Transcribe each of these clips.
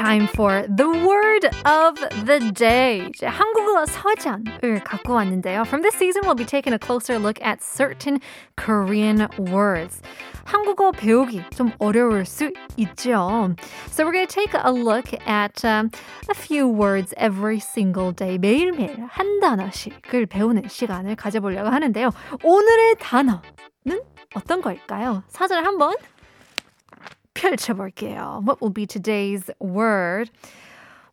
time for the word of the day. 한국어 서전을 갖고 왔는데요. From this season, we'll be taking a closer look at certain Korean words. 한국어 배우기 좀 어려울 수 있죠. So we're going to take a look at um, a few words every single day. 매일매일 한 단어씩을 배우는 시간을 가져보려고 하는데요. 오늘의 단어는 어떤 걸까요? 사전을 한번 펼쳐볼게요. What will be today's word?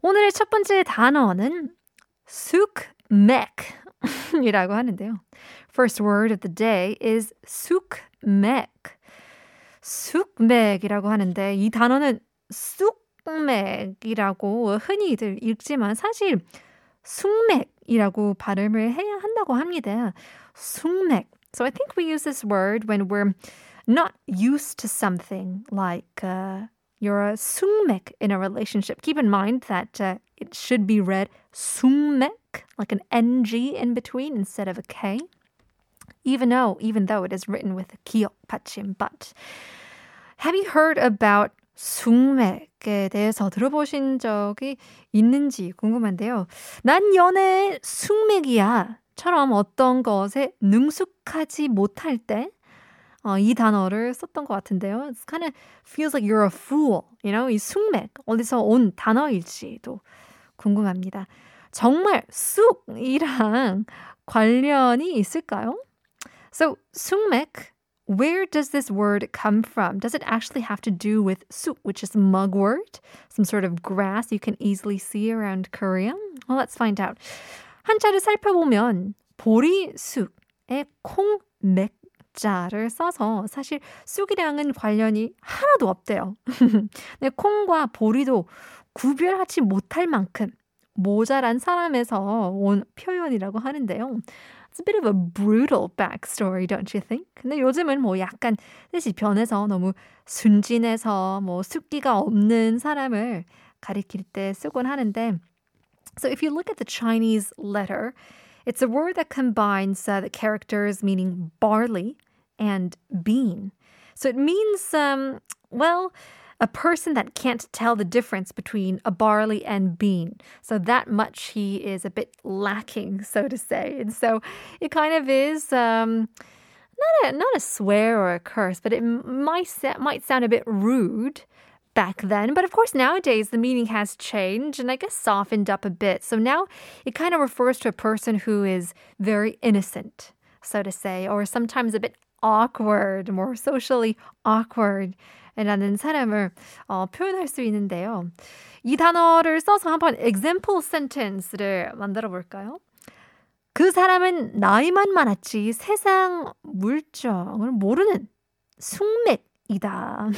오늘의 첫 번째 단어는 숙맥이라고 하는데요. First word of the day is 숙맥. 숙맥이라고 하는데 이 단어는 쑥맥이라고 흔히들 읽지만 사실 숙맥이라고 발음을 해야 한다고 합니다. 숙맥. So I think we use this word when we're not used to something like uh, you're a sungmek in a relationship. Keep in mind that uh, it should be read sungmek, like an ng in between instead of a k. Even though, even though it is written with a kiok pachim, but have you heard about 숙맥에 대해서 들어보신 적이 있는지 궁금한데요. 난 연애 숙맥이야. 처럼 어떤 것에 능숙하지 못할 때 어, 이 단어를 썼던 것 같은데요. It kind of feels like you're a fool. You know, 이 숙맥 어디서 온 단어일지도 궁금합니다. 정말 쑥이랑 관련이 있을까요? So 숙맥 Where does this word come from? Does it actually have to do with soup, which is mugwort, some sort of grass you can easily see around Korea? Well, let's find out. 한자를 살펴보면 보리쑥에 콩맥 자를 써서 사실 쑥이랑은 관련이 하나도 없대요. 네, 콩과 보리도 구별하지 못할 만큼 모자란 사람에서 온 표현이라고 하는데요. It's a bit of a brutal backstory, don't you think? 근데 요즘은 뭐 약간 뜻이 변해서 너무 순진해서 뭐 숫기가 없는 사람을 가리킬 때 쓰곤 하는데 So if you look at the Chinese letter, it's a word that combines uh, the characters meaning barley and bean. So it means, um, well, a person that can't tell the difference between a barley and bean. So that much he is a bit lacking, so to say. And so it kind of is um, not a not a swear or a curse, but it might might sound a bit rude back then. But of course, nowadays the meaning has changed and I guess softened up a bit. So now it kind of refers to a person who is very innocent, so to say, or sometimes a bit awkward, more socially awkward. 라는 사람을 어, 표현할 수 있는데요. 이 단어를 써서 한번 example sentence를 만들어 볼까요? 그 사람은 나이만 많았지 세상 물정을 모르는 숙맥이다.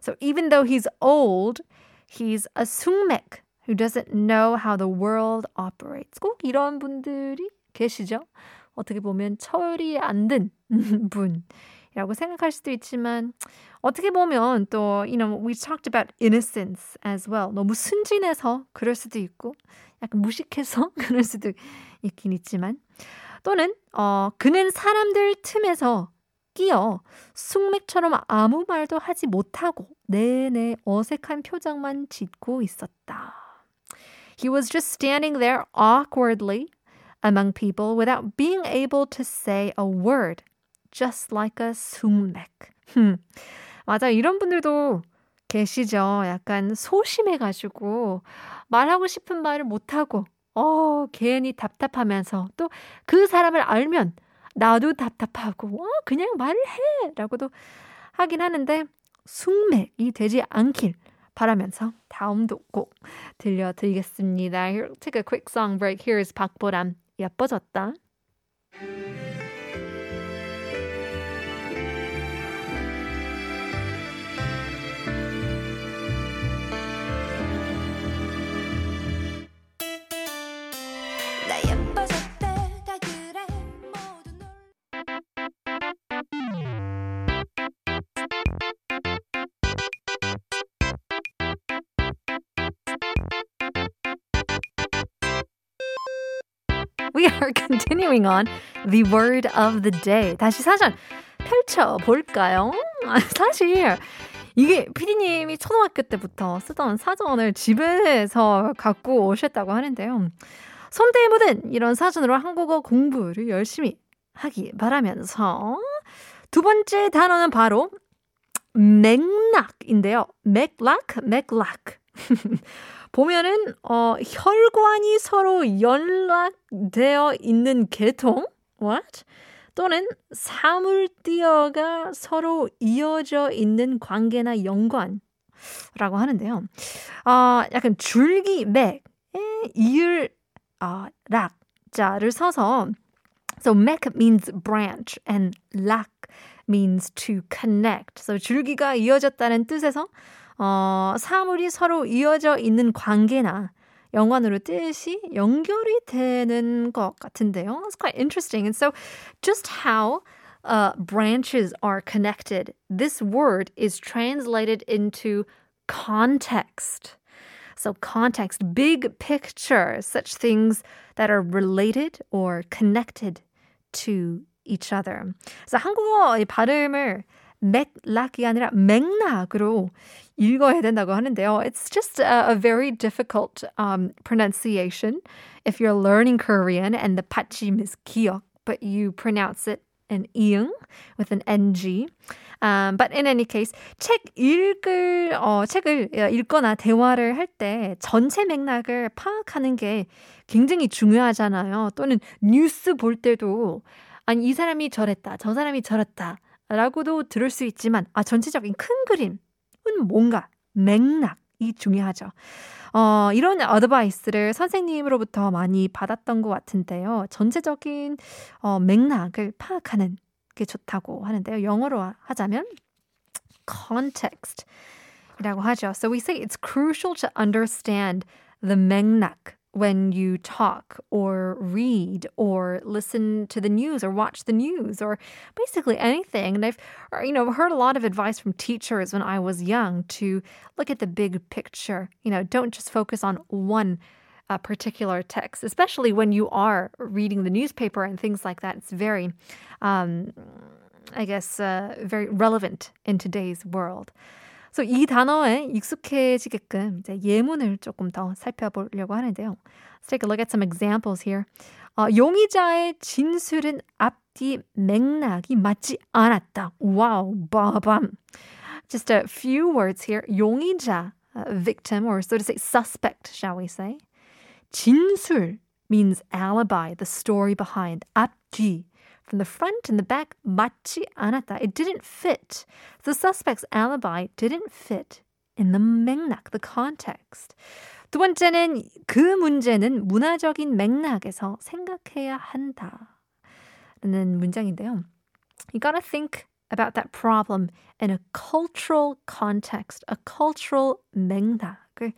so even though he's old, he's a 숙맥 who doesn't know how the world operates. 꼭 이런 분들이 계시죠? 어떻게 보면 철이 안 든 분이라고 생각할 수도 있지만 어떻게 보면 또 you know we talked about innocence as well. 너무 순진해서 그럴 수도 있고 약간 무식해서 그럴 수도 있긴 있지만 또는 어 그는 사람들 틈에서 끼어 숙맥처럼 아무 말도 하지 못하고 내내 어색한 표정만 짓고 있었다. He was just standing there awkwardly among people without being able to say a word, just like a 숙맥. 맞아, 이런 분들도 계시죠. 약간 소심해가지고 말하고 싶은 말을 못하고, 어, 괜히 답답하면서 또 그 사람을 알면 나도 답답하고, 어, 그냥 말을 해! 라고도 하긴 하는데, 숙맥이 되지 않길 바라면서 다음도 꼭 들려드리겠습니다. Here, take a quick song break. Here is 박보람. 예뻐졌다. We are continuing on the word of the day. 다시 사전 펼쳐 볼까요? 사실 이게 피디님이 초등학교 때부터 쓰던 사전을 집에서 갖고 오셨다고 하는데요. 손대에 묻은 이런 사전으로 한국어 공부를 열심히 하기 바라면서 두 번째 단어는 바로 맥락인데요. 맥락, 맥락. 보면은 어 혈관이 서로 연락되어 있는 계통 what 또는 사물띠어가 서로 이어져 있는 관계나 연관라고 하는데요. 어, 약간 줄기 맥에 이을 어, 락자를 써서 so mek means branch and lak means to connect. So 줄기가 이어졌다는 뜻에서 어, 사물이 서로 이어져 있는 관계나 연관으로 뜻이 연결이 되는 것 같은데요. It's quite interesting. And so just how uh, branches are connected, this word is translated into context. So context, big picture, such things that are related or connected to each other. 그래서 한국어 발음을 맥락이 아니라 맥락으로 읽어야 된다고 하는데요. It's just a, a very difficult um, pronunciation if you're learning Korean and the 받침 is 기억, but you pronounce it an 이응 with an ng. Um, but in any case, 책 읽을 어, 책을 읽거나 대화를 할 때 전체 맥락을 파악하는 게 굉장히 중요하잖아요. 또는 뉴스 볼 때도 아니 이 사람이 저랬다, 저 사람이 저랬다. 라고도 들을 수 있지만, 아, 전체적인 큰 그림은 뭔가, 맥락이 중요하죠. 어, 이런 어드바이스를 선생님으로부터 많이 받았던 것 같은데요. 전체적인 어, 맥락을 파악하는 게 좋다고 하는데요. 영어로 하자면 context 이라고 하죠. So we say it's crucial to understand the 맥락 when you talk or read or listen to the news or watch the news or basically anything. And I've, you know, heard a lot of advice from teachers when I was young to look at the big picture. You know, don't just focus on one uh, particular text, especially when you are reading the newspaper and things like that. It's very, um, I guess, uh, very relevant in today's world. 그래서 이 단어에 익숙해지게끔 이제 예문을 조금 더 살펴보려고 하는데요. Let's take a look at some examples here. 어, 용의자의 진술은 앞뒤 맥락이 맞지 않았다. Wow, 바밤. Just a few words here. 용의자, uh, victim, or so to say, suspect, shall we say. 진술 means alibi, the story behind. 앞뒤 from the front and the back 맞지 않았다. It didn't fit. The suspect's alibi didn't fit in the 맥락, the context. 두 번째는 그 문제는 문화적인 맥락에서 생각해야 한다. 라는 문장인데요. You gotta think about that problem in a cultural context, a cultural 맥락을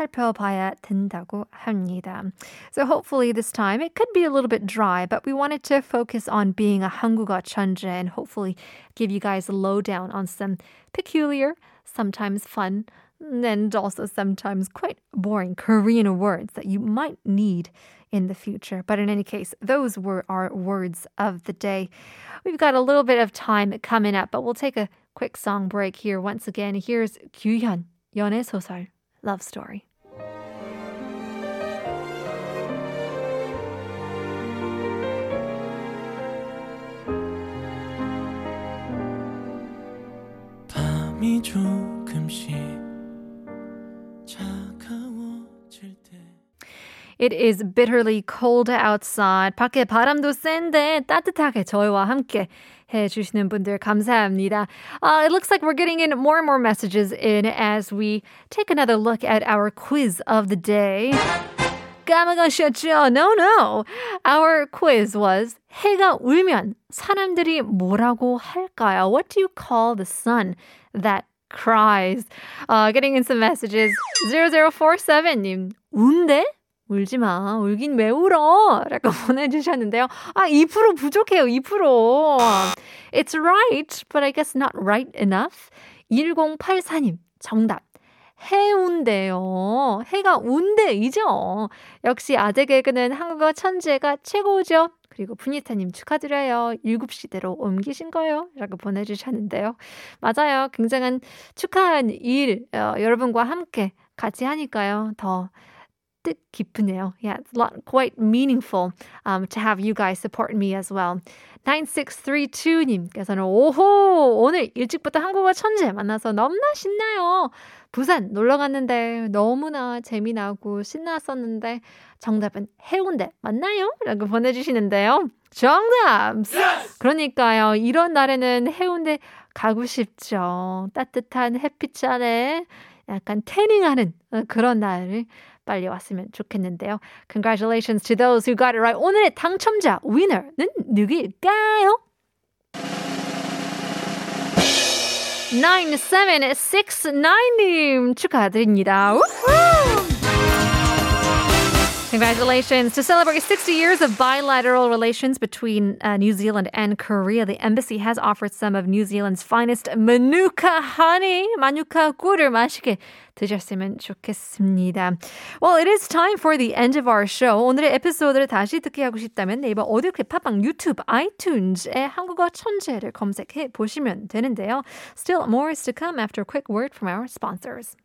살펴봐야 된다고 합니다. So hopefully this time it could be a little bit dry, but we wanted to focus on being a 한국어 천재 and hopefully give you guys a lowdown on some peculiar, sometimes fun, and also sometimes quite boring Korean words that you might need in the future. But in any case, those were our words of the day. We've got a little bit of time coming up, but we'll take a quick song break here. Once again, here's 규현, 연애 소설. love story. It is bitterly cold outside. 밖에 바람도 센데 따뜻하게 저희와 함께 해주시는 분들 감사합니다. Uh, it looks like we're getting in more and more messages in as we take another look at our quiz of the day. 까먹으셨죠? No, no. Our quiz was 해가 울면 사람들이 뭐라고 할까요? What do you call the sun that cries? Uh, getting in some messages. 0047님, 운대? 울지 마. 울긴 왜 울어? 라고 보내주셨는데요. 아, 2% 부족해요, 2%. It's right, but I guess not right enough. 1084님, 정답. 해운대요. 해가 운대이죠. 역시 아재 개그는 한국어 천재가 최고죠. 그리고 푸니타님 축하드려요. 7시대로 옮기신 거요. 라고 보내주셨는데요. 맞아요. 굉장한 축하한 일, 어, 여러분과 함께 같이 하니까요. 더 뜻깊으네요. Yeah, it's a lot, quite meaningful um, to have you guys support me as well. 9632님께서는 오호 오늘 일찍부터 한국어 천재 만나서 너무나 신나요. 부산 놀러 갔는데 너무나 재미나고 신났었는데 정답은 해운대 맞나요? 라고 보내주시는데요. 정답! Yes! 그러니까요. 이런 날에는 해운대 가고 싶죠. 따뜻한 햇빛 아래 약간 태닝하는 그런 날을 빨리 왔으면 좋겠는데요. Congratulations to those who got it right. 오늘의 당첨자 위너는 누구일까요? 9769님 축하드립니다. Congratulations. To celebrate 60 years of bilateral relations between uh, New Zealand and Korea, the embassy has offered some of New Zealand's finest manuka honey, 마누카 꿀을 마시게 드셨으면 좋겠습니다. Well, it is time for the end of our show. 오늘의 에피소드를 다시 듣기 하고 싶다면 네이버 오디오 클립 팟빵 유튜브 아이튠즈에 한국어 천재를 검색해 보시면 되는데요. Still more is to come after a quick word from our sponsors.